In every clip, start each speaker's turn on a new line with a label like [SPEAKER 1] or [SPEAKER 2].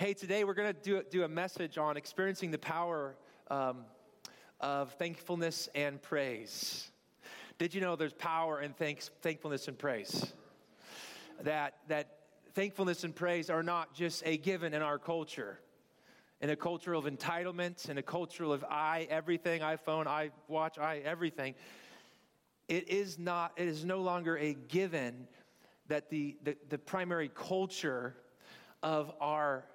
[SPEAKER 1] Hey, today we're going to do, do a message on experiencing the power um, of thankfulness and praise. Did you know there's power in thanks, thankfulness and praise? That, that thankfulness and praise are not just a given in our culture. In a culture of entitlement, in a culture of I, everything, iPhone, I watch, I, everything. It is not, it is no longer a given that the, the, the primary culture of our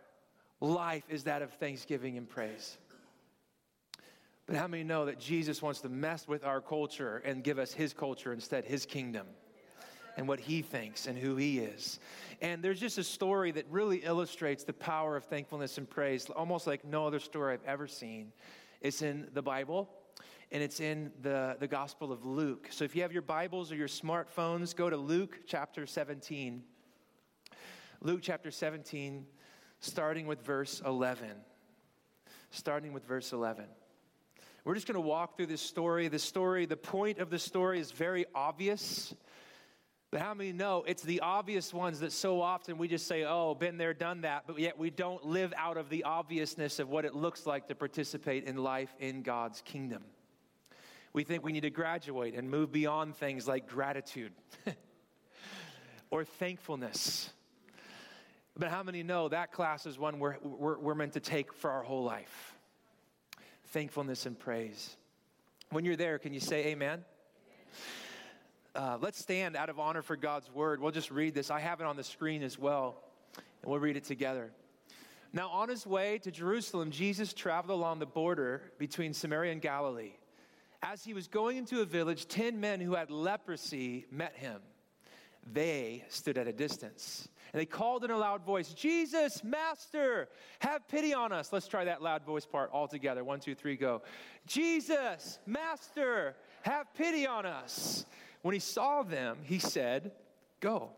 [SPEAKER 1] life is that of thanksgiving and praise. But how many know that Jesus wants to mess with our culture and give us his culture instead, his kingdom? and what he thinks and who he is. And there's just a story that really illustrates the power of thankfulness and praise, almost like no other story I've ever seen. It's in the Bible and it's in the, the Gospel of Luke. So if you have your Bibles or your smartphones, go to Luke chapter 17. Luke chapter 17, starting with verse 11. Starting with verse 11. We're just going to walk through this story. The story, the point of the story is very obvious. But how many know it's the obvious ones that so often we just say, oh, been there, done that, but yet we don't live out of the obviousness of what it looks like to participate in life in God's kingdom. We think we need to graduate and move beyond things like gratitude or thankfulness. But how many know that class is one we're, we're, we're meant to take for our whole life? thankfulness and praise. When you're there, can you say amen? Uh, let's stand out of honor for God's word. We'll just read this. I have it on the screen as well, and we'll read it together. Now, on his way to Jerusalem, Jesus traveled along the border between Samaria and Galilee. As he was going into a village, ten men who had leprosy met him. They stood at a distance and they called in a loud voice, Jesus, Master, have pity on us. Let's try that loud voice part all together. One, two, three, go. Jesus, Master, have pity on us. When he saw them, he said, Go,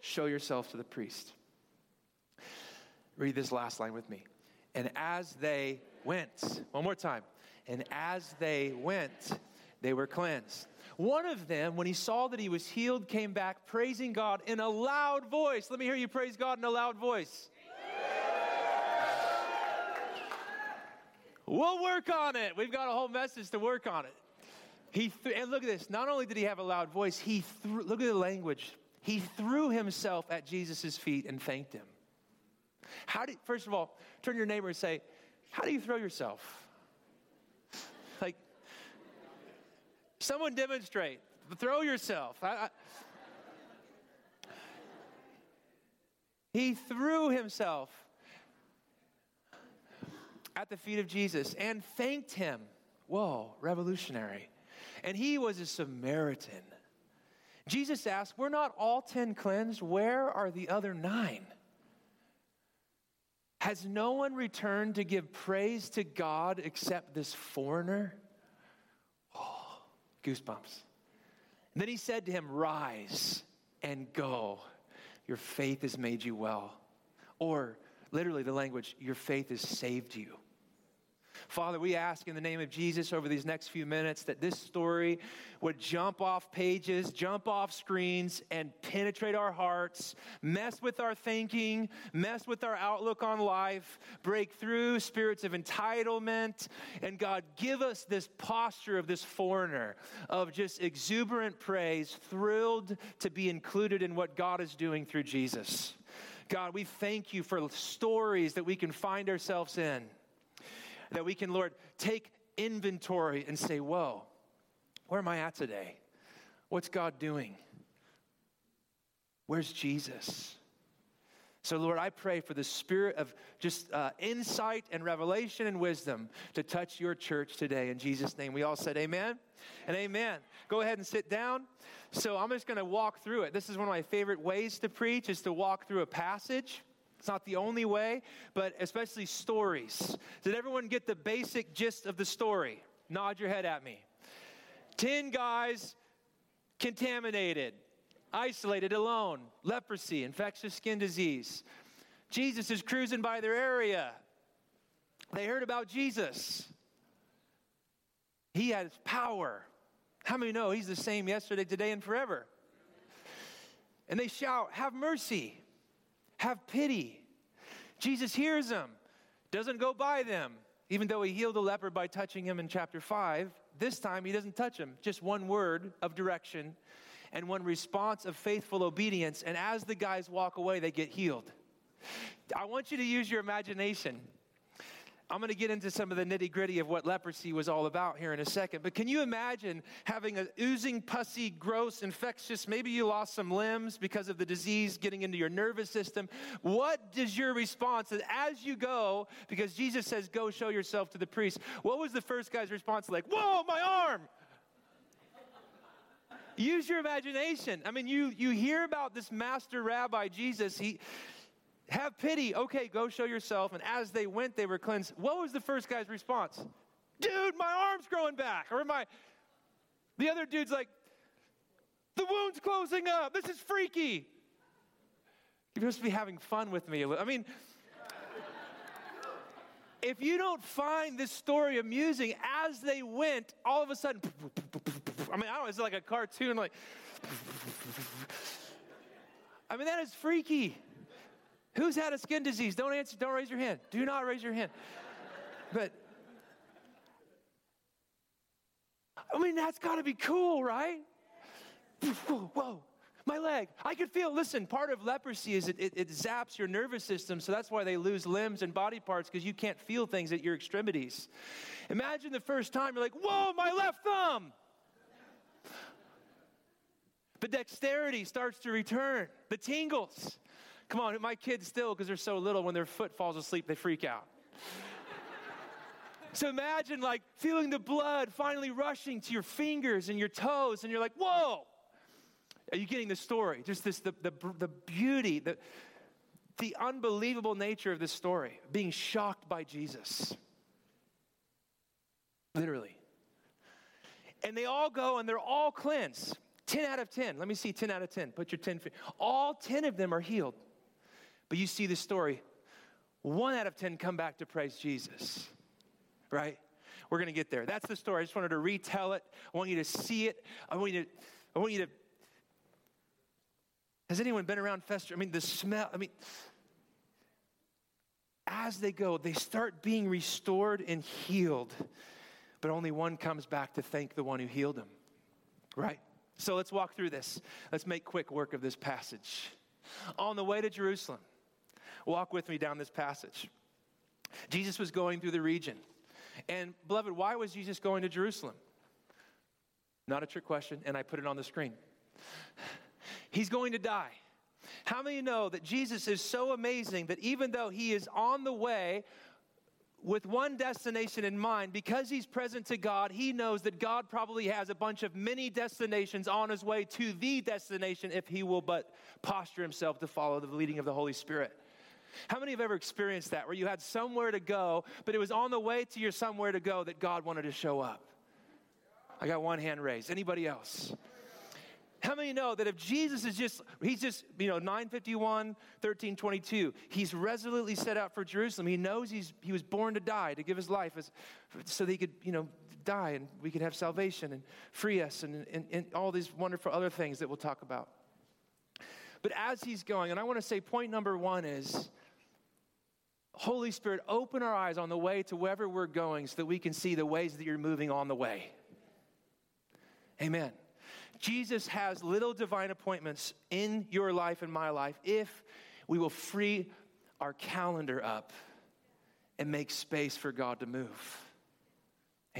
[SPEAKER 1] show yourself to the priest. Read this last line with me. And as they went, one more time, and as they went, they were cleansed. One of them, when he saw that he was healed, came back praising God in a loud voice. Let me hear you praise God in a loud voice. We'll work on it. We've got a whole message to work on it. He th- and look at this. Not only did he have a loud voice, he threw, look at the language. He threw himself at Jesus' feet and thanked him. How do first of all, turn your neighbor and say, How do you throw yourself? Like, Someone demonstrate. Throw yourself. I, I, he threw himself at the feet of Jesus and thanked him. Whoa, revolutionary. And he was a Samaritan. Jesus asked, We're not all ten cleansed. Where are the other nine? Has no one returned to give praise to God except this foreigner? Goosebumps. And then he said to him, Rise and go. Your faith has made you well. Or literally, the language, your faith has saved you. Father, we ask in the name of Jesus over these next few minutes that this story would jump off pages, jump off screens, and penetrate our hearts, mess with our thinking, mess with our outlook on life, break through spirits of entitlement. And God, give us this posture of this foreigner, of just exuberant praise, thrilled to be included in what God is doing through Jesus. God, we thank you for stories that we can find ourselves in that we can, Lord, take inventory and say, whoa, where am I at today? What's God doing? Where's Jesus? So, Lord, I pray for the spirit of just uh, insight and revelation and wisdom to touch your church today. In Jesus' name, we all said amen and amen. Go ahead and sit down. So, I'm just going to walk through it. This is one of my favorite ways to preach, is to walk through a passage. It's not the only way, but especially stories. Did everyone get the basic gist of the story? Nod your head at me. Ten guys contaminated, isolated, alone, leprosy, infectious skin disease. Jesus is cruising by their area. They heard about Jesus. He has power. How many know he's the same yesterday, today, and forever? And they shout, Have mercy. Have pity. Jesus hears them, doesn't go by them. Even though he healed the leper by touching him in chapter 5, this time he doesn't touch him. Just one word of direction and one response of faithful obedience. And as the guys walk away, they get healed. I want you to use your imagination. I'm going to get into some of the nitty gritty of what leprosy was all about here in a second. But can you imagine having a oozing, pussy, gross, infectious, maybe you lost some limbs because of the disease getting into your nervous system? What is your response as you go? Because Jesus says, go show yourself to the priest. What was the first guy's response like? Whoa, my arm! Use your imagination. I mean, you, you hear about this master rabbi, Jesus. He, have pity. Okay, go show yourself. And as they went, they were cleansed. What was the first guy's response? Dude, my arm's growing back. Or my, the other dude's like, the wound's closing up. This is freaky. You're supposed to be having fun with me. I mean, if you don't find this story amusing, as they went, all of a sudden, I mean, I don't know, it's like a cartoon, like, I mean, that is freaky. Who's had a skin disease? Don't answer, don't raise your hand. Do not raise your hand. But I mean, that's got to be cool, right? Whoa, whoa, my leg. I can feel, listen, part of leprosy is it, it, it zaps your nervous system, so that's why they lose limbs and body parts because you can't feel things at your extremities. Imagine the first time you're like, whoa, my left thumb. The dexterity starts to return, the tingles. Come on, my kids still, because they're so little, when their foot falls asleep, they freak out. so imagine like feeling the blood finally rushing to your fingers and your toes, and you're like, whoa! Are you getting the story? Just this, the, the, the beauty, the, the unbelievable nature of this story, being shocked by Jesus. Literally. And they all go and they're all cleansed. 10 out of 10. Let me see 10 out of 10. Put your 10. feet. All 10 of them are healed. But you see the story. One out of 10 come back to praise Jesus, right? We're going to get there. That's the story. I just wanted to retell it. I want you to see it. I want you to, I want you to. Has anyone been around Fester? I mean, the smell, I mean, as they go, they start being restored and healed, but only one comes back to thank the one who healed them, right? So let's walk through this. Let's make quick work of this passage. On the way to Jerusalem, Walk with me down this passage. Jesus was going through the region. And, beloved, why was Jesus going to Jerusalem? Not a trick question, and I put it on the screen. He's going to die. How many know that Jesus is so amazing that even though he is on the way with one destination in mind, because he's present to God, he knows that God probably has a bunch of many destinations on his way to the destination if he will but posture himself to follow the leading of the Holy Spirit. How many have ever experienced that where you had somewhere to go, but it was on the way to your somewhere to go that God wanted to show up? I got one hand raised. Anybody else? How many know that if Jesus is just, he's just, you know, 951, 13, 22, he's resolutely set out for Jerusalem. He knows he's, he was born to die, to give his life as, so that he could, you know, die and we could have salvation and free us and, and, and all these wonderful other things that we'll talk about. But as he's going, and I want to say point number one is Holy Spirit, open our eyes on the way to wherever we're going so that we can see the ways that you're moving on the way. Amen. Jesus has little divine appointments in your life and my life if we will free our calendar up and make space for God to move.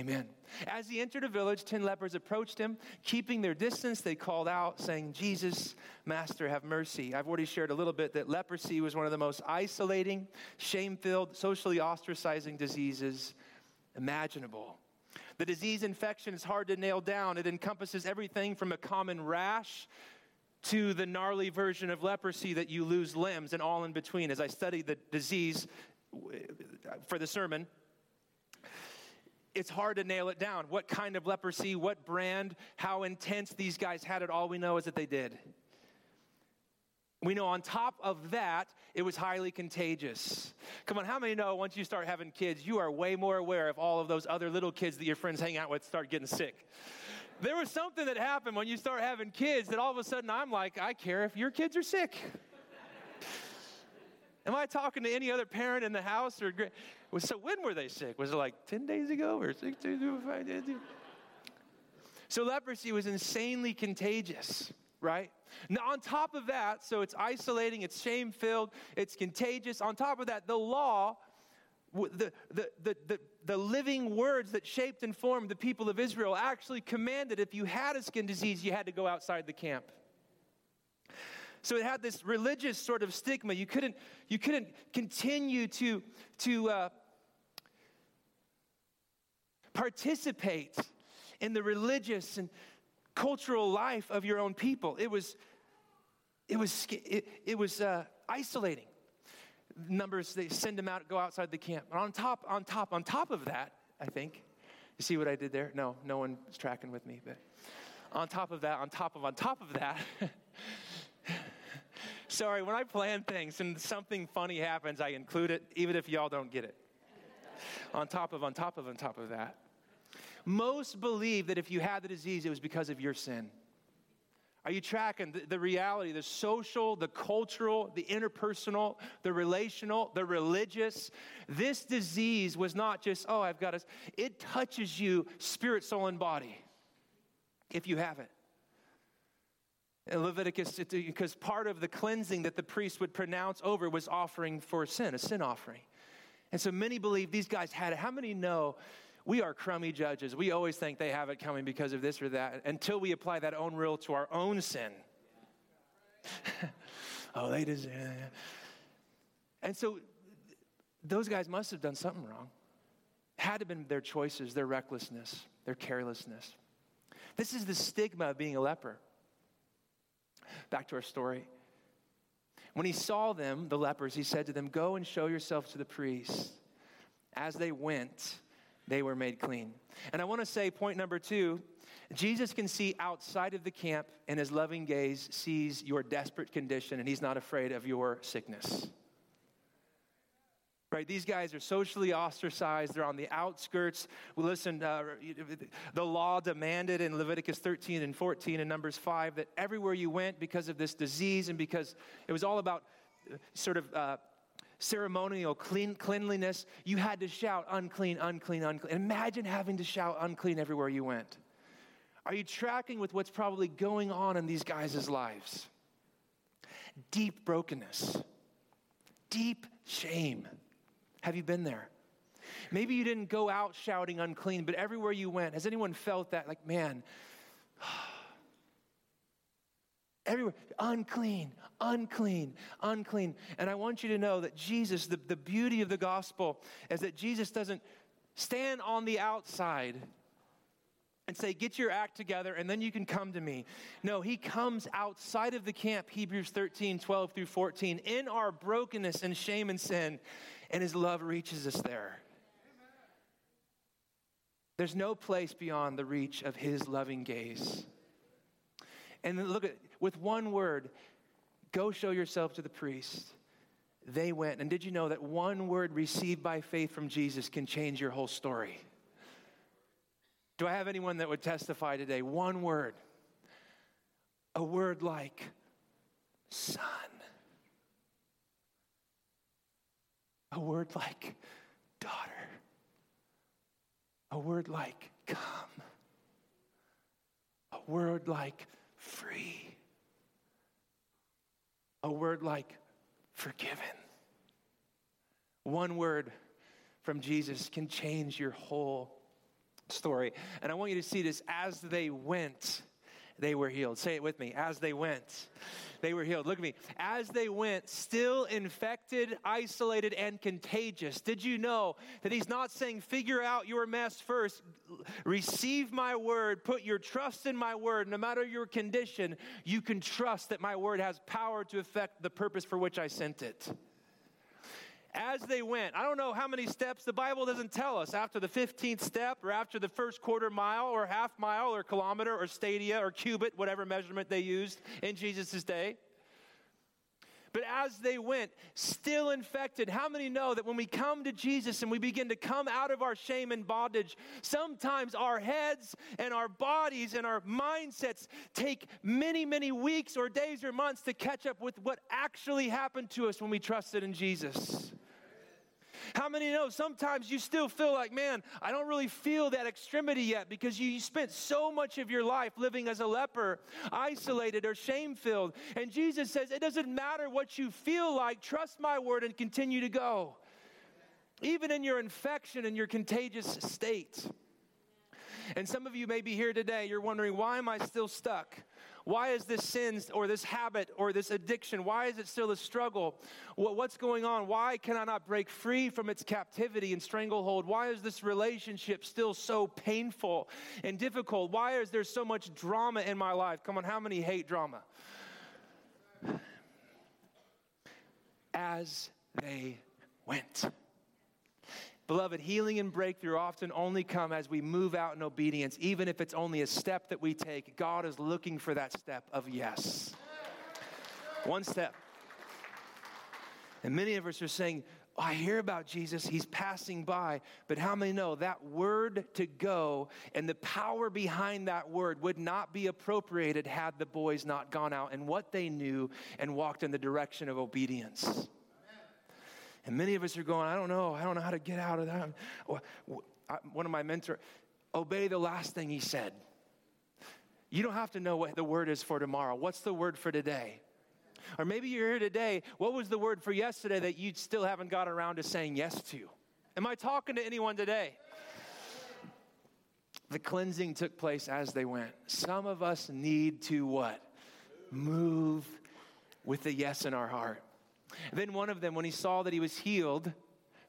[SPEAKER 1] Amen. As he entered a village, ten lepers approached him. Keeping their distance, they called out, saying, Jesus, Master, have mercy. I've already shared a little bit that leprosy was one of the most isolating, shame filled, socially ostracizing diseases imaginable. The disease infection is hard to nail down. It encompasses everything from a common rash to the gnarly version of leprosy that you lose limbs and all in between. As I studied the disease for the sermon, it's hard to nail it down. What kind of leprosy, what brand, how intense these guys had it, all we know is that they did. We know on top of that, it was highly contagious. Come on, how many know once you start having kids, you are way more aware of all of those other little kids that your friends hang out with start getting sick? There was something that happened when you start having kids that all of a sudden I'm like, I care if your kids are sick. Am I talking to any other parent in the house? Or so when were they sick? Was it like 10 days ago or six days ago? Five days ago? So leprosy was insanely contagious, right? Now, on top of that, so it's isolating, it's shame filled, it's contagious. On top of that, the law, the, the, the, the, the living words that shaped and formed the people of Israel actually commanded if you had a skin disease, you had to go outside the camp. So it had this religious sort of stigma. You couldn't, you couldn't continue to, to uh, participate in the religious and cultural life of your own people. It was, it was, it, it was uh, isolating. Numbers, they send them out, go outside the camp. On top, on top, on top of that, I think, you see what I did there? No, no one's tracking with me, but on top of that, on top of, on top of that, sorry, when I plan things and something funny happens, I include it, even if y'all don't get it. On top of, on top of, on top of that. Most believe that if you had the disease, it was because of your sin. Are you tracking the, the, reality, the social, the cultural, the interpersonal, the relational, the religious? This disease was not just, oh, I've got a, it touches you spirit, soul, and body if you have it. In Leviticus, because part of the cleansing that the priest would pronounce over was offering for sin, a sin offering. And so many believe these guys had it. How many know we are crummy judges. We always think they have it coming because of this or that until we apply that own rule to our own sin. oh, they deserve. And so those guys must have done something wrong. Had to have been their choices, their recklessness, their carelessness. This is the stigma of being a leper. Back to our story. When he saw them, the lepers, he said to them, Go and show yourselves to the priests. As they went, they were made clean. And I want to say, point number two Jesus can see outside of the camp, and his loving gaze sees your desperate condition, and he's not afraid of your sickness. Right, these guys are socially ostracized. They're on the outskirts. We listen, uh, the law demanded in Leviticus 13 and 14 and Numbers 5 that everywhere you went because of this disease and because it was all about uh, sort of uh, ceremonial clean, cleanliness, you had to shout, unclean, unclean, unclean. Imagine having to shout unclean everywhere you went. Are you tracking with what's probably going on in these guys' lives? Deep brokenness, deep shame. Have you been there? Maybe you didn't go out shouting unclean, but everywhere you went, has anyone felt that? Like, man, everywhere, unclean, unclean, unclean. And I want you to know that Jesus, the, the beauty of the gospel is that Jesus doesn't stand on the outside and say, Get your act together, and then you can come to me. No, he comes outside of the camp, Hebrews 13, 12 through 14, in our brokenness and shame and sin, and his love reaches us there. There's no place beyond the reach of his loving gaze. And look at, with one word, Go show yourself to the priest. They went. And did you know that one word received by faith from Jesus can change your whole story? Do I have anyone that would testify today? One word. A word like son. A word like daughter. A word like come. A word like free a word like forgiven. One word from Jesus can change your whole story. And I want you to see this as they went, they were healed. Say it with me. As they went, they were healed. Look at me. As they went, still infected, isolated, and contagious. Did you know that he's not saying, figure out your mess first? Receive my word, put your trust in my word. No matter your condition, you can trust that my word has power to effect the purpose for which I sent it as they went. I don't know how many steps the Bible doesn't tell us after the 15th step or after the first quarter mile or half mile or kilometer or stadia or cubit, whatever measurement they used in Jesus' day. But as they went, still infected, how many know that when we come to Jesus and we begin to come out of our shame and bondage, sometimes our heads and our bodies and our mindsets take many, many weeks or days or months to catch up with what actually happened to us when we trusted in Jesus? How many know sometimes you still feel like, man, I don't really feel that extremity yet because you, spent so much of your life living as a leper, isolated or shame filled. And Jesus says, it doesn't matter what you feel like, trust my word and continue to go. Even in your infection and your contagious state. And some of you may be here today, you're wondering, why am I still stuck? Why is this sin or this habit or this addiction, why is it still a struggle? What's going on? Why can I not break free from its captivity and stranglehold? Why is this relationship still so painful and difficult? Why is there so much drama in my life? Come on, how many hate drama? As they went. Beloved, healing and breakthrough often only come as we move out in obedience, even if it's only a step that we take. God is looking for that step of yes. One step. And many of us are saying, oh, I hear about Jesus, he's passing by. But how many know that word to go and the power behind that word would not be appropriated had the boys not gone out and what they knew and walked in the direction of obedience? And many of us are going, I don't know, I don't know how to get out of that. One of my mentors, obey the last thing he said. You don't have to know what the word is for tomorrow. What's the word for today? Or maybe you're here today. What was the word for yesterday that you still haven't got around to saying yes to? Am I talking to anyone today? The cleansing took place as they went. Some of us need to what? Move with the yes in our heart. Then one of them, when he saw that he was healed,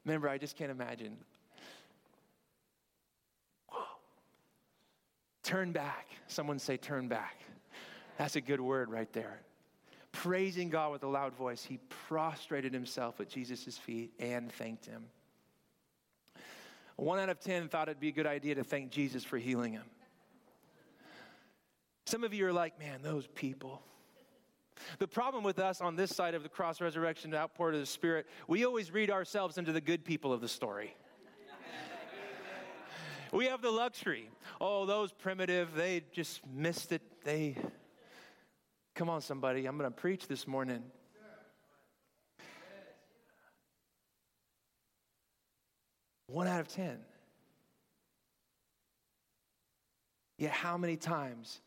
[SPEAKER 1] remember, I just can't imagine. Turn back. Someone say, turn back. That's a good word right there. Praising God with a loud voice, he prostrated himself at Jesus' feet and thanked him. One out of 10 thought it'd be a good idea to thank Jesus for healing him. Some of you are like, man, those people. The problem with us on this side of the cross resurrection outpour of the Spirit, we always read ourselves into the good people of the story. we have the luxury. Oh, those primitive, they just missed it. They, come on, somebody, I'm going to preach this morning. One out of ten. Yet, how many times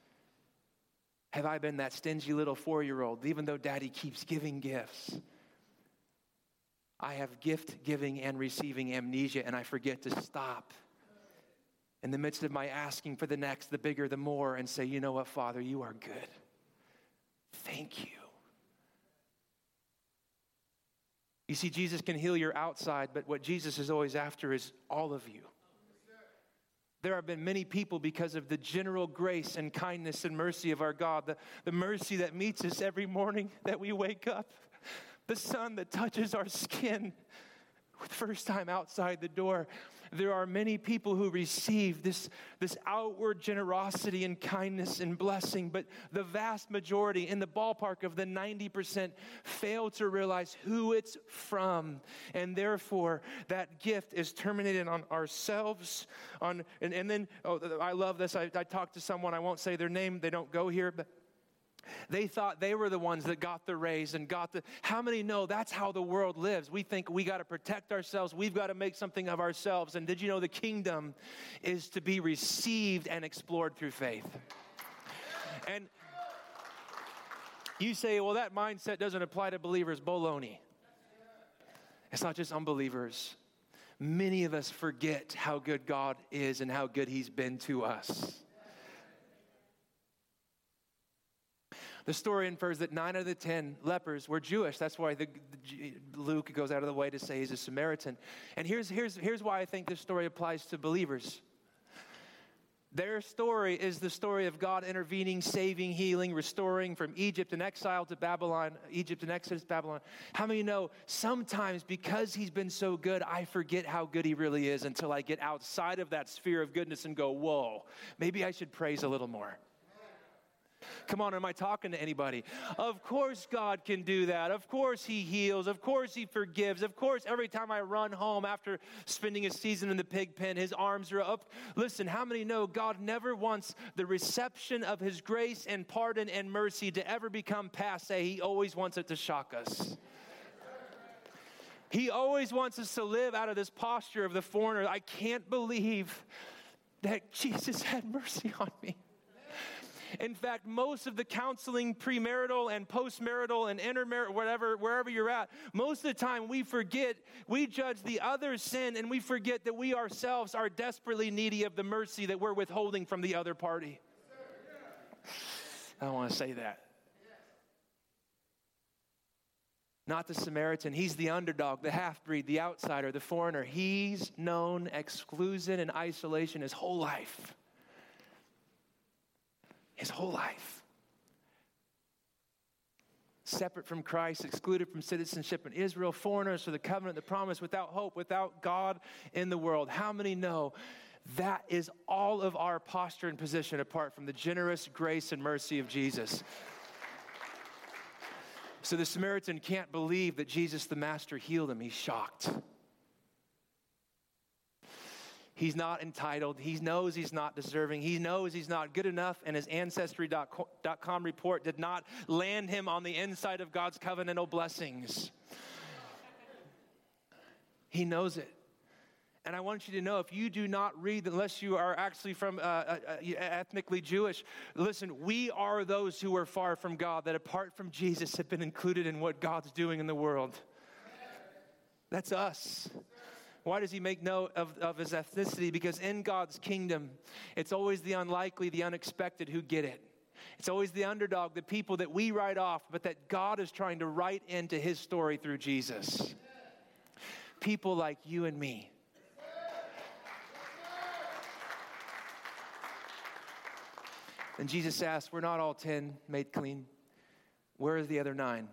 [SPEAKER 1] have I been that stingy little four year old, even though daddy keeps giving gifts? I have gift giving and receiving amnesia, and I forget to stop in the midst of my asking for the next, the bigger, the more, and say, you know what, Father, you are good. Thank you. You see, Jesus can heal your outside, but what Jesus is always after is all of you. There have been many people because of the general grace and kindness and mercy of our God, the, the mercy that meets us every morning that we wake up, the sun that touches our skin, first time outside the door there are many people who receive this, this outward generosity and kindness and blessing, but the vast majority, in the ballpark of the 90%, fail to realize who it's from. And therefore, that gift is terminated on ourselves. On, and, and then, oh, I love this. I, I talked to someone, I won't say their name, they don't go here, but they thought they were the ones that got the raise and got the. How many know that's how the world lives? We think we got to protect ourselves, we've got to make something of ourselves. And did you know the kingdom is to be received and explored through faith? And you say, well, that mindset doesn't apply to believers. Baloney. It's not just unbelievers. Many of us forget how good God is and how good He's been to us. The story infers that nine out of the ten lepers were Jewish. That's why the, the, Luke goes out of the way to say he's a Samaritan. And here's, here's, here's why I think this story applies to believers. Their story is the story of God intervening, saving, healing, restoring from Egypt and exile to Babylon, Egypt and Exodus Babylon. How many know sometimes because He's been so good, I forget how good He really is until I get outside of that sphere of goodness and go, whoa, maybe I should praise a little more. Come on, am I talking to anybody? Of course, God can do that. Of course, He heals. Of course, He forgives. Of course, every time I run home after spending a season in the pig pen, His arms are up. Listen, how many know God never wants the reception of His grace and pardon and mercy to ever become passe? He always wants it to shock us. He always wants us to live out of this posture of the foreigner. I can't believe that Jesus had mercy on me. In fact, most of the counseling, premarital and postmarital and intermarital, whatever, wherever you're at, most of the time we forget, we judge the other's sin and we forget that we ourselves are desperately needy of the mercy that we're withholding from the other party. I don't want to say that. Not the Samaritan. He's the underdog, the half breed, the outsider, the foreigner. He's known exclusion and isolation his whole life his whole life. Separate from Christ, excluded from citizenship in Israel, foreigners for the covenant, the promise, without hope, without God in the world. How many know that is all of our posture and position apart from the generous grace and mercy of Jesus? So the Samaritan can't believe that Jesus the Master healed him. He's shocked. He's not entitled. He knows he's not deserving. He knows he's not good enough, and his Ancestry.com report did not land him on the inside of God's covenantal blessings. He knows it. And I want you to know if you do not read, unless you are actually from uh, uh, uh ethnically Jewish, listen, we are those who are far from God, that apart from Jesus have been included in what God's doing in the world. That's us. Why does he make note of, of his ethnicity? Because in God's kingdom, it's always the unlikely, the unexpected who get it. It's always the underdog, the people that we write off, but that God is trying to write into his story through Jesus. People like you and me. And Jesus asked, We're not all 10 made clean. Where are the other nine?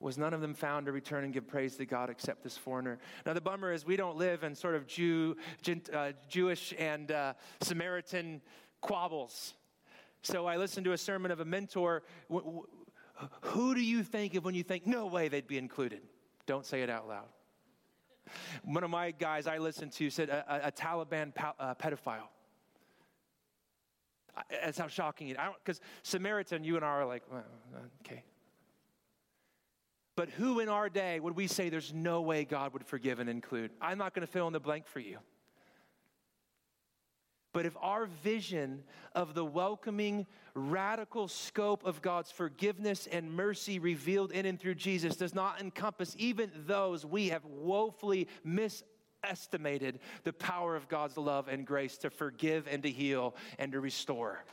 [SPEAKER 1] Was none of them found to return and give praise to God except this foreigner. Now, the bummer is we don't live in sort of Jew, uh, Jewish and uh, Samaritan quabbles. So I listened to a sermon of a mentor. Who do you think of when you think, no way they'd be included? Don't say it out loud. One of my guys I listened to said a, a Taliban uh, pedophile. That's how shocking it. Because Samaritan, you and I are like, well, okay. But who in our day would we say there's no way God would forgive and include? I'm not going to fill in the blank for you. But if our vision of the welcoming, radical scope of God's forgiveness and mercy revealed in and through Jesus does not encompass even those we have woefully misestimated the power of God's love and grace to forgive and to heal and to restore.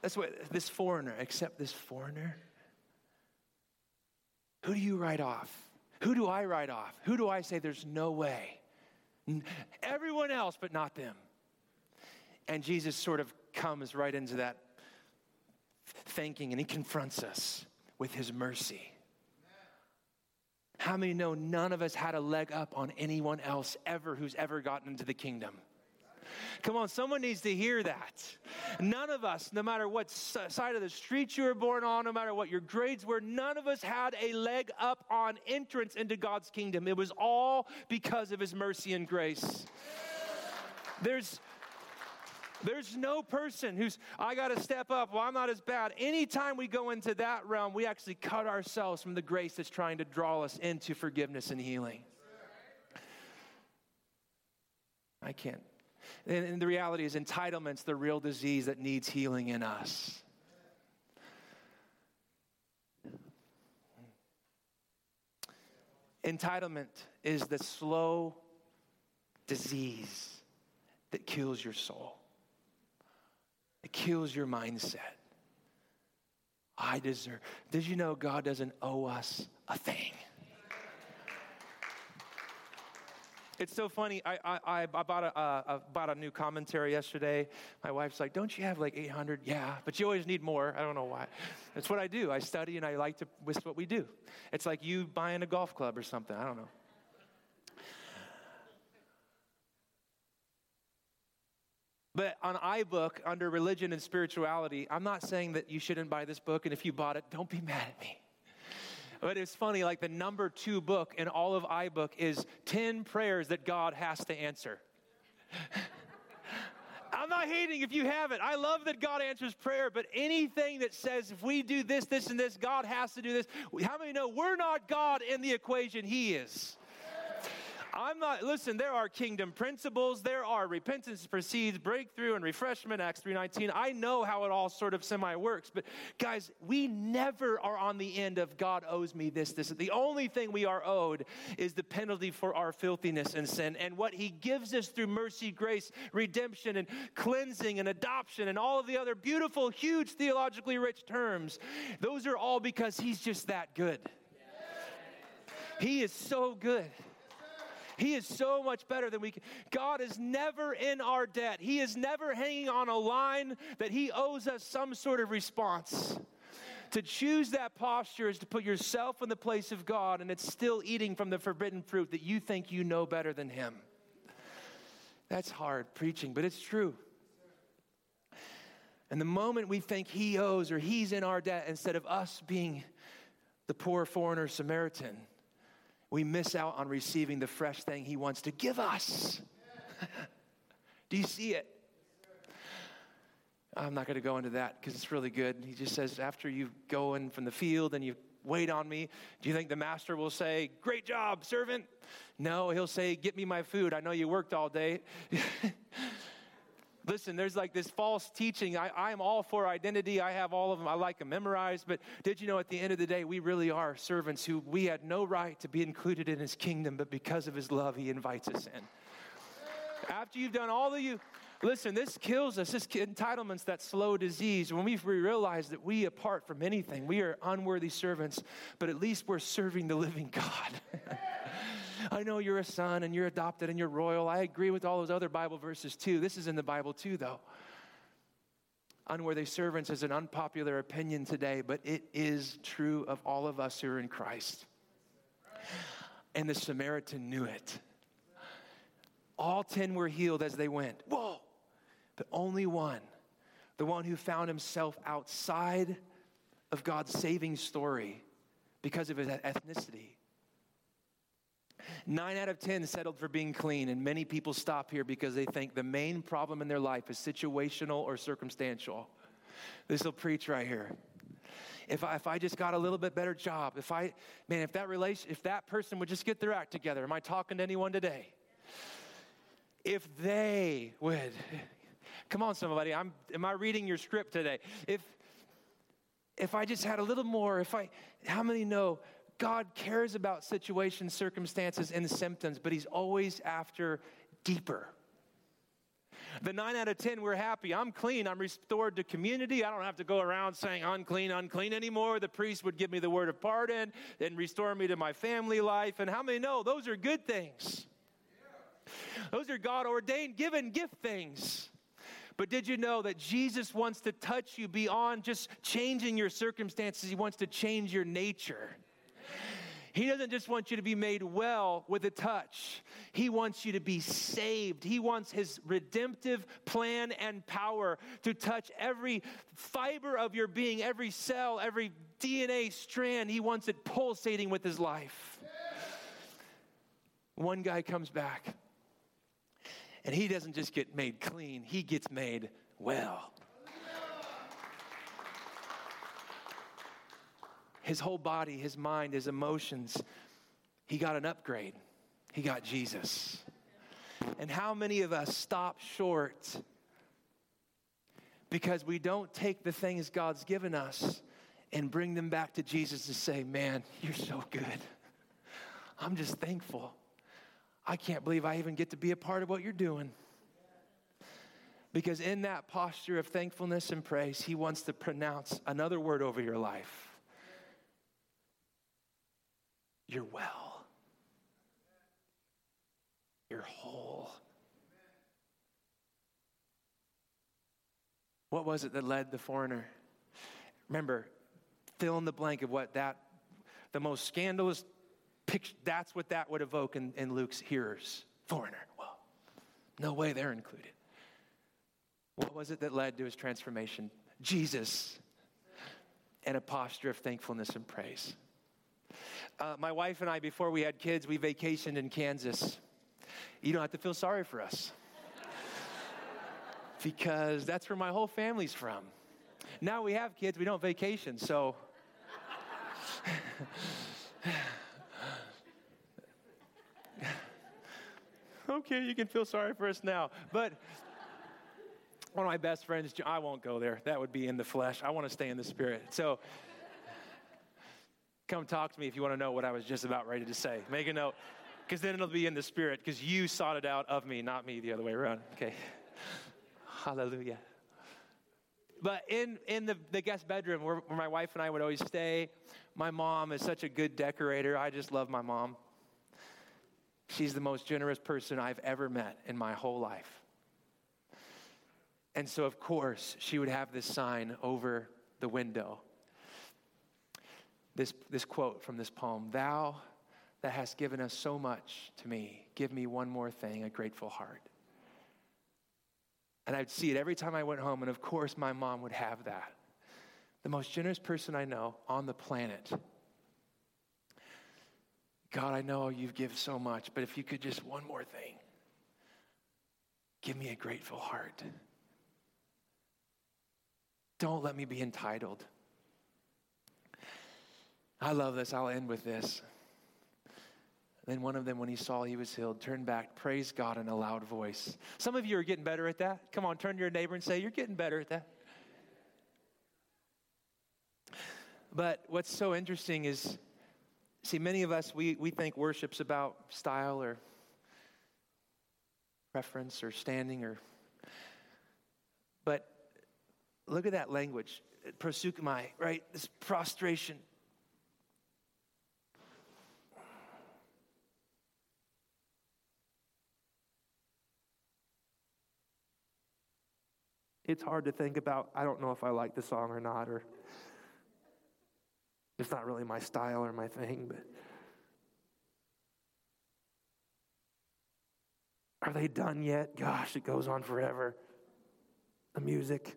[SPEAKER 1] That's what this foreigner, except this foreigner. Who do you write off? Who do I write off? Who do I say there's no way? Everyone else, but not them. And Jesus sort of comes right into that thinking and he confronts us with his mercy. How many know none of us had a leg up on anyone else ever who's ever gotten into the kingdom? Come on, someone needs to hear that. None of us, no matter what side of the street you were born on, no matter what your grades were, none of us had a leg up on entrance into God's kingdom. It was all because of His mercy and grace. There's there's no person who's, I got to step up. Well, I'm not as bad. Anytime we go into that realm, we actually cut ourselves from the grace that's trying to draw us into forgiveness and healing. I can't and the reality is, entitlement's the real disease that needs healing in us. Entitlement is the slow disease that kills your soul, it kills your mindset. I deserve. Did you know God doesn't owe us a thing? It's so funny. I, I, I bought, a, uh, bought a new commentary yesterday. My wife's like, Don't you have like 800? Yeah, but you always need more. I don't know why. That's what I do. I study and I like to, it's what we do. It's like you buying a golf club or something. I don't know. But on iBook, under religion and spirituality, I'm not saying that you shouldn't buy this book, and if you bought it, don't be mad at me. But it's funny, like the number two book in all of iBook is 10 prayers that God has to answer. I'm not hating if you have it. I love that God answers prayer, but anything that says if we do this, this, and this, God has to do this. How many know we're not God in the equation? He is. I'm not, listen, there are kingdom principles. There are repentance precedes breakthrough and refreshment, Acts 3.19. I know how it all sort of semi works. But guys, we never are on the end of God owes me this, this. The only thing we are owed is the penalty for our filthiness and sin. And what he gives us through mercy, grace, redemption, and cleansing and adoption and all of the other beautiful, huge, theologically rich terms, those are all because he's just that good. He is so good. He is so much better than we can. God is never in our debt. He is never hanging on a line that He owes us some sort of response. To choose that posture is to put yourself in the place of God, and it's still eating from the forbidden fruit that you think you know better than Him. That's hard preaching, but it's true. And the moment we think He owes or He's in our debt, instead of us being the poor foreigner Samaritan, we miss out on receiving the fresh thing He wants to give us. Do you see it? I'm not going to go into that because it's really good. He just says, after you go in from the field and you wait on me, do you think the master will say, Great job, servant? No, he'll say, Get me my food. I know you worked all day. Listen, there's like this false teaching. I, am all for identity. I have all of them. I like them memorized. But did you know at the end of the day, we really are servants who we had no right to be included in his kingdom, but because of his love, he invites us in. After you've done all of you, listen, this kills us. This entitlement's that slow disease. When we realize that we, apart from anything, we are unworthy servants, but at least we're serving the living God. I know you're a son and you're adopted and you're royal. I agree with all those other Bible verses too. This is in the Bible too, though. Unworthy servants is an unpopular opinion today, but it is true of all of us who are in Christ. And the Samaritan knew it. All 10 were healed as they went. Whoa! But only one, the one who found himself outside of God's saving story because of his ethnicity, Nine out of 10 settled for being clean, and many people stop here because they think the main problem in their life is situational or circumstantial. This will preach right here. If I, if I just got a little bit better job, if I, man, if that relation, if that person would just get their act together, am I talking to anyone today? If they would, come on, somebody, I'm, am I reading your script today? If, if I just had a little more, if I, how many know God cares about situations, circumstances, and symptoms, but He's always after deeper. The nine out of 10, we're happy. I'm clean. I'm restored to community. I don't have to go around saying unclean, unclean anymore. The priest would give me the word of pardon and restore me to my family life. And how many know those are good things? Those are God ordained, given gift things. But did you know that Jesus wants to touch you beyond just changing your circumstances? He wants to change your nature. He doesn't just want you to be made well with a touch. He wants you to be saved. He wants his redemptive plan and power to touch every fiber of your being, every cell, every DNA strand. He wants it pulsating with his life. One guy comes back, and he doesn't just get made clean, he gets made well. His whole body, his mind, his emotions, he got an upgrade. He got Jesus. And how many of us stop short because we don't take the things God's given us and bring them back to Jesus to say, Man, you're so good. I'm just thankful. I can't believe I even get to be a part of what you're doing. Because in that posture of thankfulness and praise, He wants to pronounce another word over your life you're well. You're whole. What was it that led the foreigner? Remember, fill in the blank of what that, the most scandalous picture, that's what that would evoke in, in Luke's hearers. Foreigner. Well, no way they're included. What was it that led to his transformation? Jesus and a posture of thankfulness and praise. Uh, my wife and I, before we had kids, we vacationed in Kansas. You don't have to feel sorry for us because that's where my whole family's from. Now we have kids, we don't vacation, so. okay, you can feel sorry for us now. But one of my best friends, I won't go there. That would be in the flesh. I want to stay in the spirit. So come talk to me if you want to know what I was just about ready to say. Make a note, because then it'll be in the spirit, because you sought it out of me, not me the other way around. Okay. Hallelujah. But in, in the, the guest bedroom where, where my wife and I would always stay, my mom is such a good decorator. I just love my mom. She's the most generous person I've ever met in my whole life. And so, of course, she would have this sign over the window. This, this quote from this poem Thou that hast given us so much to me, give me one more thing, a grateful heart. And I'd see it every time I went home, and of course, my mom would have that. The most generous person I know on the planet. God, I know you've given so much, but if you could just one more thing, give me a grateful heart. Don't let me be entitled. I love this. I'll end with this. Then one of them, when he saw he was healed, turned back, praised God in a loud voice. Some of you are getting better at that. Come on, turn to your neighbor and say, You're getting better at that. But what's so interesting is, see, many of us, we, we think worship's about style or preference or standing or. But Look at that language, proseuchomai, right? This prostration. It's hard to think about, I don't know if I like the song or not, or it's not really my style or my thing, but. Are they done yet? Gosh, it goes on forever. The music.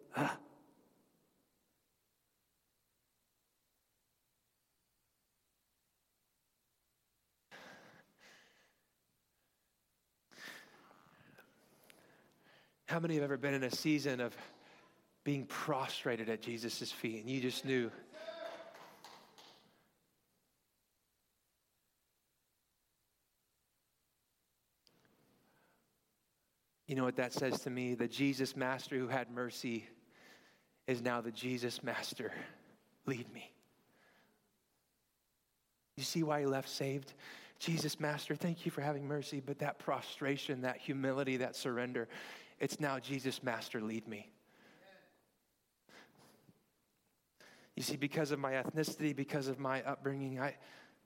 [SPEAKER 1] How many have ever been in a season of being prostrated at Jesus' feet and you just knew? You know what that says to me? The Jesus Master who had mercy is now the Jesus Master. Lead me. You see why he left saved? Jesus, Master, thank you for having mercy, but that prostration, that humility, that surrender, it's now Jesus, Master, lead me. You see, because of my ethnicity, because of my upbringing, I,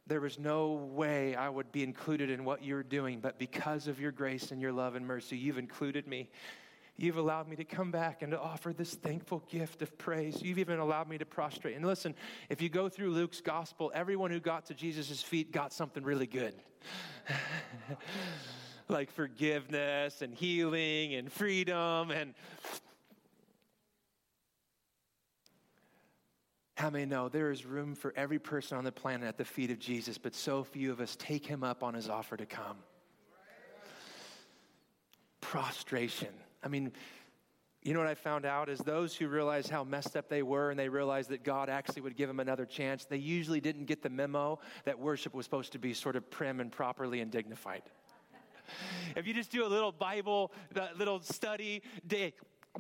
[SPEAKER 1] there was no way I would be included in what you're doing, but because of your grace and your love and mercy, you've included me. You've allowed me to come back and to offer this thankful gift of praise. You've even allowed me to prostrate. And listen, if you go through Luke's gospel, everyone who got to Jesus' feet got something really good. like forgiveness and healing and freedom and How many know there is room for every person on the planet at the feet of Jesus, but so few of us take him up on his offer to come? Prostration. I mean, you know what I found out is those who realized how messed up they were and they realized that God actually would give them another chance, they usually didn't get the memo that worship was supposed to be sort of prim and properly and dignified if you just do a little Bible, little study,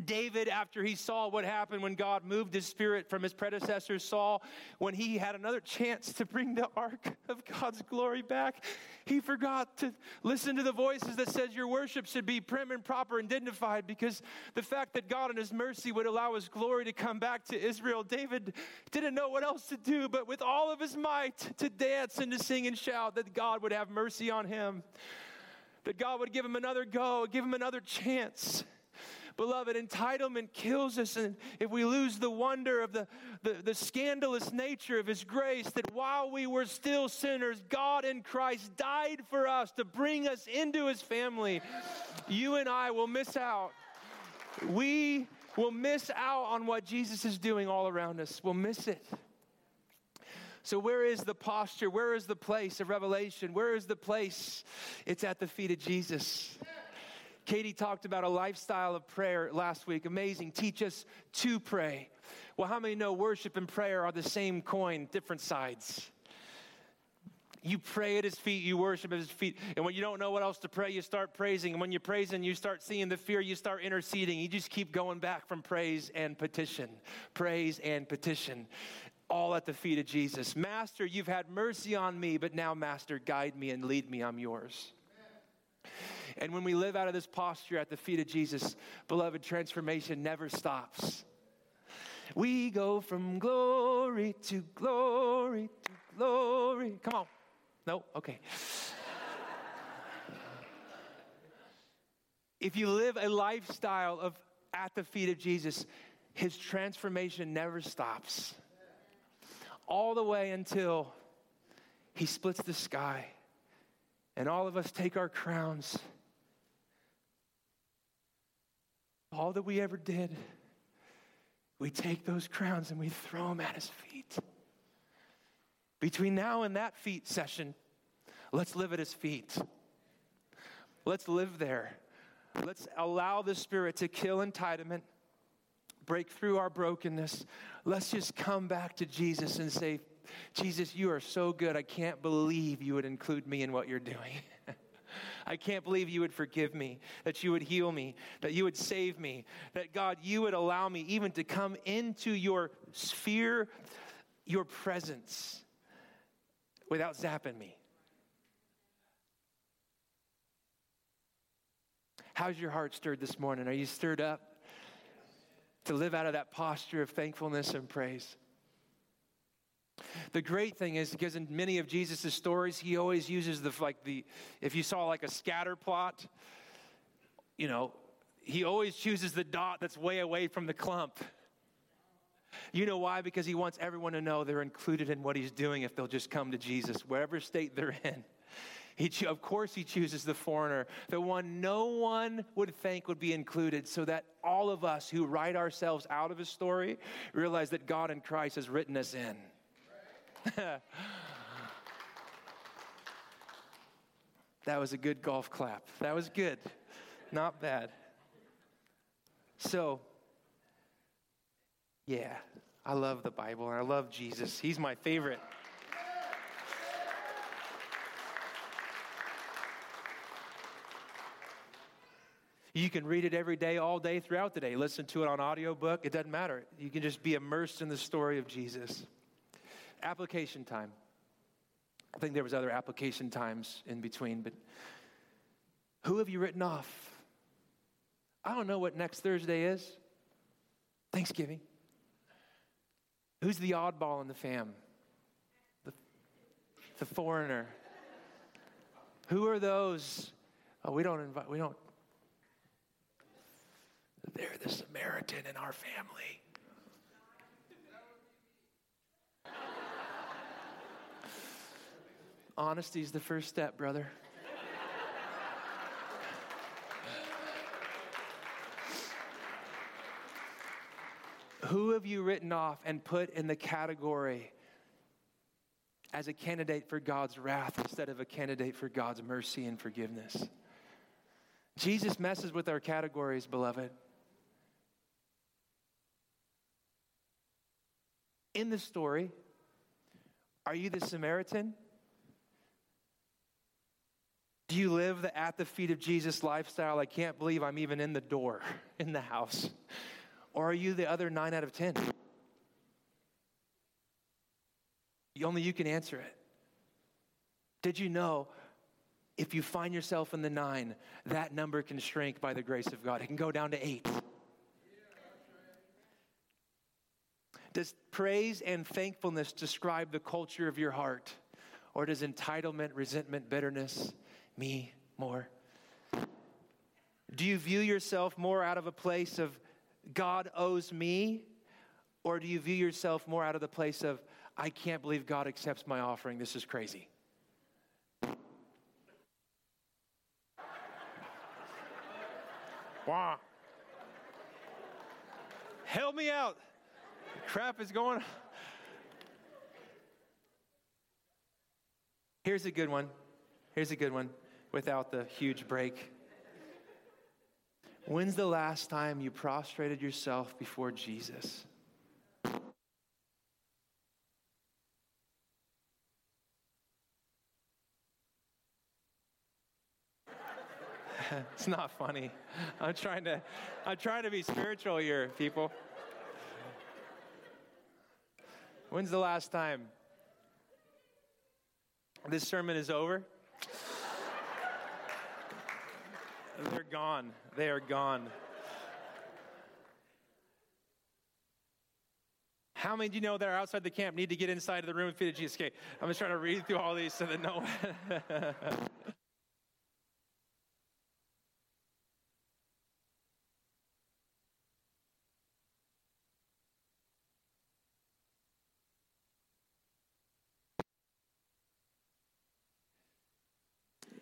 [SPEAKER 1] David, after he saw what happened when God moved his spirit from his predecessor Saul, when he had another chance to bring the ark of God's glory back, he forgot to listen to the voices that says your worship should be prim and proper and dignified because the fact that God in his mercy would allow his glory to come back to Israel, David didn't know what else to do but with all of his might to dance and to sing and shout that God would have mercy on him that God would give him another go, give him another chance. Beloved, entitlement kills us, and if we lose the wonder of the, the, the, scandalous nature of His grace, that while we were still sinners, God in Christ died for us to bring us into His family, you and I will miss out we will miss out on what Jesus is doing all around us. We'll miss it. So, where is the posture? Where is the place of revelation? Where is the place? It's at the feet of Jesus. Katie talked about a lifestyle of prayer last week. Amazing. Teach us to pray. Well, how many know worship and prayer are the same coin, different sides? You pray at his feet, you worship at his feet. And when you don't know what else to pray, you start praising. And when you're praising, you start seeing the fear, you start interceding. You just keep going back from praise and petition, praise and petition all at the feet of Jesus. Master, you've had mercy on me, but now, Master, guide me and lead me. I'm yours. And when we live out of this posture at the feet of Jesus, beloved, transformation never stops. We go from glory to glory to glory. Come on. No? Okay. if you live a lifestyle of at the feet of Jesus, his transformation never stops all the way until he splits the sky and all of us take our crowns. All that we ever did, we take those crowns and we throw them at his feet. Between now and that feet session, let's live at his feet. Let's live there. Let's allow the Spirit to kill entitlement, break through our brokenness, let's just come back to Jesus and say, Jesus, you are so good. I can't believe you would include me in what you're doing. I can't believe you would forgive me, that you would heal me, that you would save me, that God, you would allow me even to come into your sphere, your presence, without zapping me. How's your heart stirred this morning? Are you stirred up? To live out of that posture of thankfulness and praise. The great thing is because in many of Jesus' stories, he always uses the like the if you saw like a scatter plot, you know, he always chooses the dot that's way away from the clump. You know why? Because he wants everyone to know they're included in what he's doing if they'll just come to Jesus, wherever state they're in. He, of course, he chooses the foreigner, the one no one would think would be included, so that all of us who write ourselves out of his story realize that God in Christ has written us in. that was a good golf clap. That was good. Not bad. So, yeah, I love the Bible and I love Jesus. He's my favorite. You can read it every day, all day, throughout the day. Listen to it on audiobook. It doesn't matter. You can just be immersed in the story of Jesus. Application time. I think there was other application times in between, but who have you written off? I don't know what next Thursday is. Thanksgiving. Who's the oddball in the fam? The, the foreigner. Who are those? Oh, we don't invite, we don't they're the Samaritan in our family. Honesty is the first step, brother. Who have you written off and put in the category as a candidate for God's wrath instead of a candidate for God's mercy and forgiveness? Jesus messes with our categories, beloved. In the story, are you the Samaritan? Do you live the at the feet of Jesus lifestyle? I can't believe I'm even in the door in the house. Or are you the other nine out of 10? Only you can answer it. Did you know if you find yourself in the nine, that number can shrink by the grace of God? It can go down to eight. Does praise and thankfulness describe the culture of your heart? Or does entitlement, resentment, bitterness, me more? Do you view yourself more out of a place of God owes me? Or do you view yourself more out of the place of, I can't believe God accepts my offering. This is crazy. Help me out. Crap is going on. Here's a good one. Here's a good one without the huge break. When's the last time you prostrated yourself before Jesus? it's not funny. I'm trying to I'm trying to be spiritual here, people. When's the last time this sermon is over? They're gone. They are gone. How many do you know that are outside the camp need to get inside of the room and feed a? Okay, I'm just trying to read through all these so that no.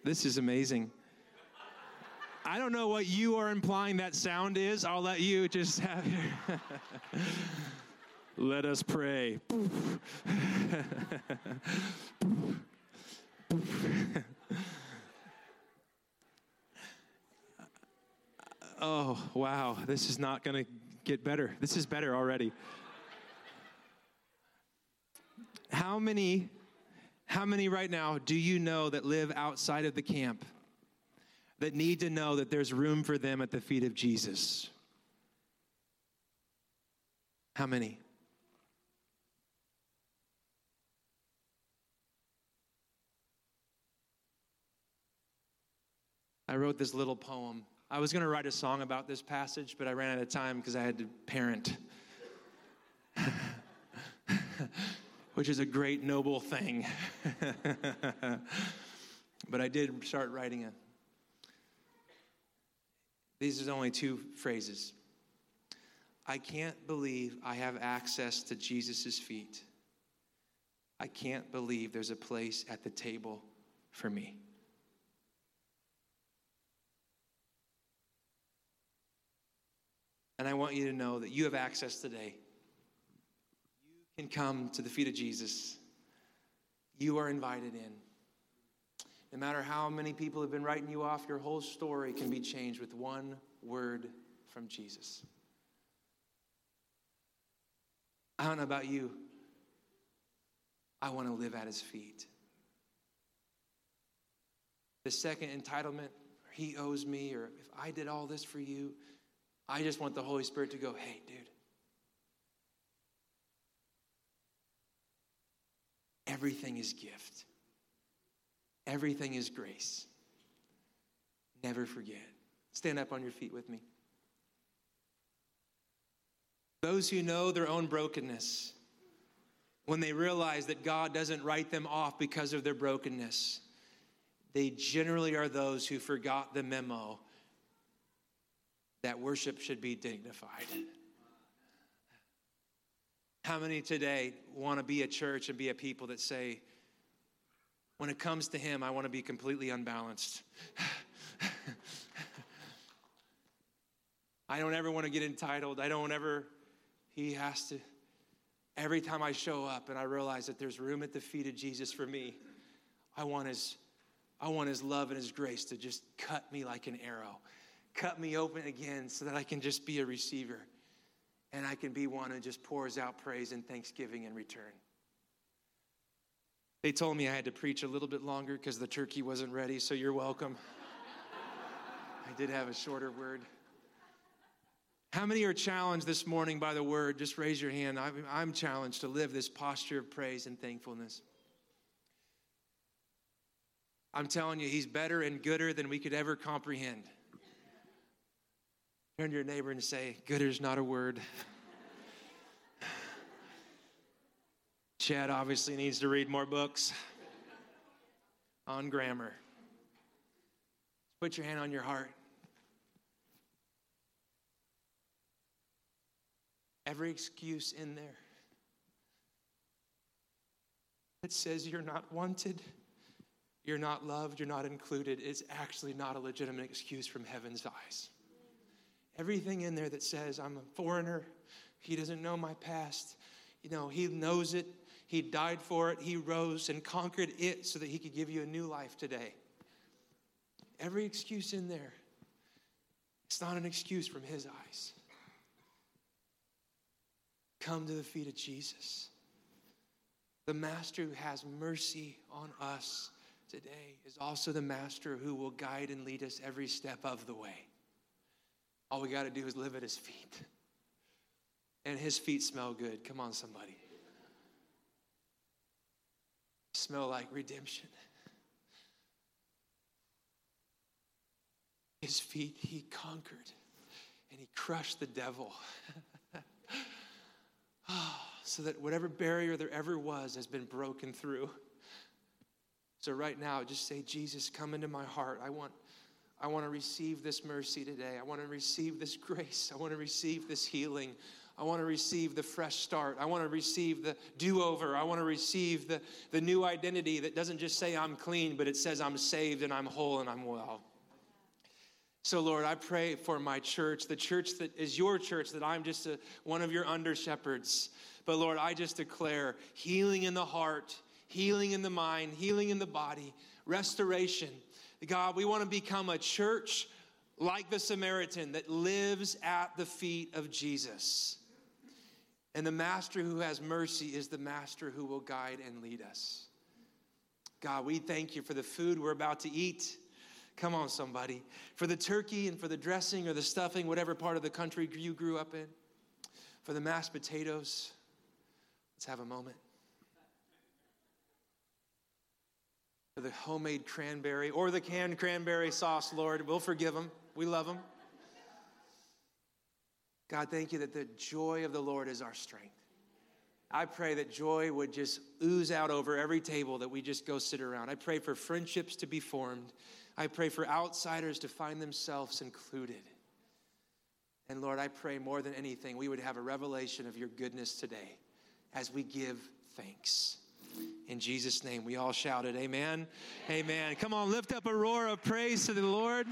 [SPEAKER 1] this is amazing. I don't know what you are implying that sound is. I'll let you just have your. let us pray. oh, wow. This is not going to get better. This is better already. How many how many right now do you know that live outside of the camp? that need to know that there's room for them at the feet of Jesus? How many? I wrote this little poem. I was going to write a song about this passage, but I ran out of time because I had to parent, which is a great, noble thing. but I did start writing it. These are only two phrases. I can't believe I have access to Jesus' feet. I can't believe there's a place at the table for me. And I want you to know that you have access today. Can come to the feet of Jesus. You are invited in. No matter how many people have been writing you off, your whole story can be changed with one word from Jesus. I don't know about you. I want to live at his feet. The second entitlement, he owes me, or if I did all this for you, I just want the Holy Spirit to go, hey, dude. Everything is gift. Everything is grace. Never forget. Stand up on your feet with me. Those who know their own brokenness, when they realize that God doesn't write them off because of their brokenness, they generally are those who forgot the memo that worship should be dignified. How many today want to be a church and be a people that say, when it comes to Him, I want to be completely unbalanced. I don't ever want to get entitled. I don't ever, He has to. Every time I show up and I realize that there's room at the feet of Jesus for me, I want His, I want His love and His grace to just cut me like an arrow, cut me open again so that I can just be a receiver and I can be one who just pours out praise and thanksgiving in return. They told me I had to preach a little bit longer because the turkey wasn't ready, so you're welcome. I did have a shorter word. How many are challenged this morning by the word? Just raise your hand. I'm challenged to live this posture of praise and thankfulness. I'm telling you, he's better and gooder than we could ever comprehend. Turn to your neighbor and say, Gooder's not a word. Chad obviously needs to read more books on grammar. Put your hand on your heart. Every excuse in there that says you're not wanted, you're not loved, you're not included is actually not a legitimate excuse from heaven's eyes.
[SPEAKER 2] Everything in there that says, I'm a foreigner, he doesn't know my past. You know, he knows it. He died for it. He rose and conquered it so that he could give you a new life today. Every excuse in there, it's not an excuse from his eyes. Come to the feet of Jesus. The master who has mercy on us today is also the master who will guide and lead us every step of the way. All we got to do is live at his feet. And his feet smell good. Come on, somebody. Smell like redemption. His feet, he conquered and he crushed the devil. oh, so that whatever barrier there ever was has been broken through. So, right now, just say, Jesus, come into my heart. I want, I want to receive this mercy today. I want to receive this grace. I want to receive this healing. I want to receive the fresh start. I want to receive the do over. I want to receive the, the new identity that doesn't just say I'm clean, but it says I'm saved and I'm whole and I'm well. So, Lord, I pray for my church, the church that is your church, that I'm just a, one of your under shepherds. But Lord, I just declare healing in the heart, healing in the mind, healing in the body, restoration. God, we want to become a church like the Samaritan that lives at the feet of Jesus. And the master who has mercy is the master who will guide and lead us. God, we thank you for the food we're about to eat. Come on, somebody. For the turkey and for the dressing or the stuffing, whatever part of the country you grew up in. For the mashed potatoes. Let's have a moment. The homemade cranberry or the canned cranberry sauce, Lord, we'll forgive them. We love them. God, thank you that the joy of the Lord is our strength. I pray that joy would just ooze out over every table that we just go sit around. I pray for friendships to be formed. I pray for outsiders to find themselves included. And Lord, I pray more than anything, we would have a revelation of your goodness today as we give thanks. In Jesus' name, we all shouted, Amen. Amen. Come on, lift up a roar of praise to the Lord.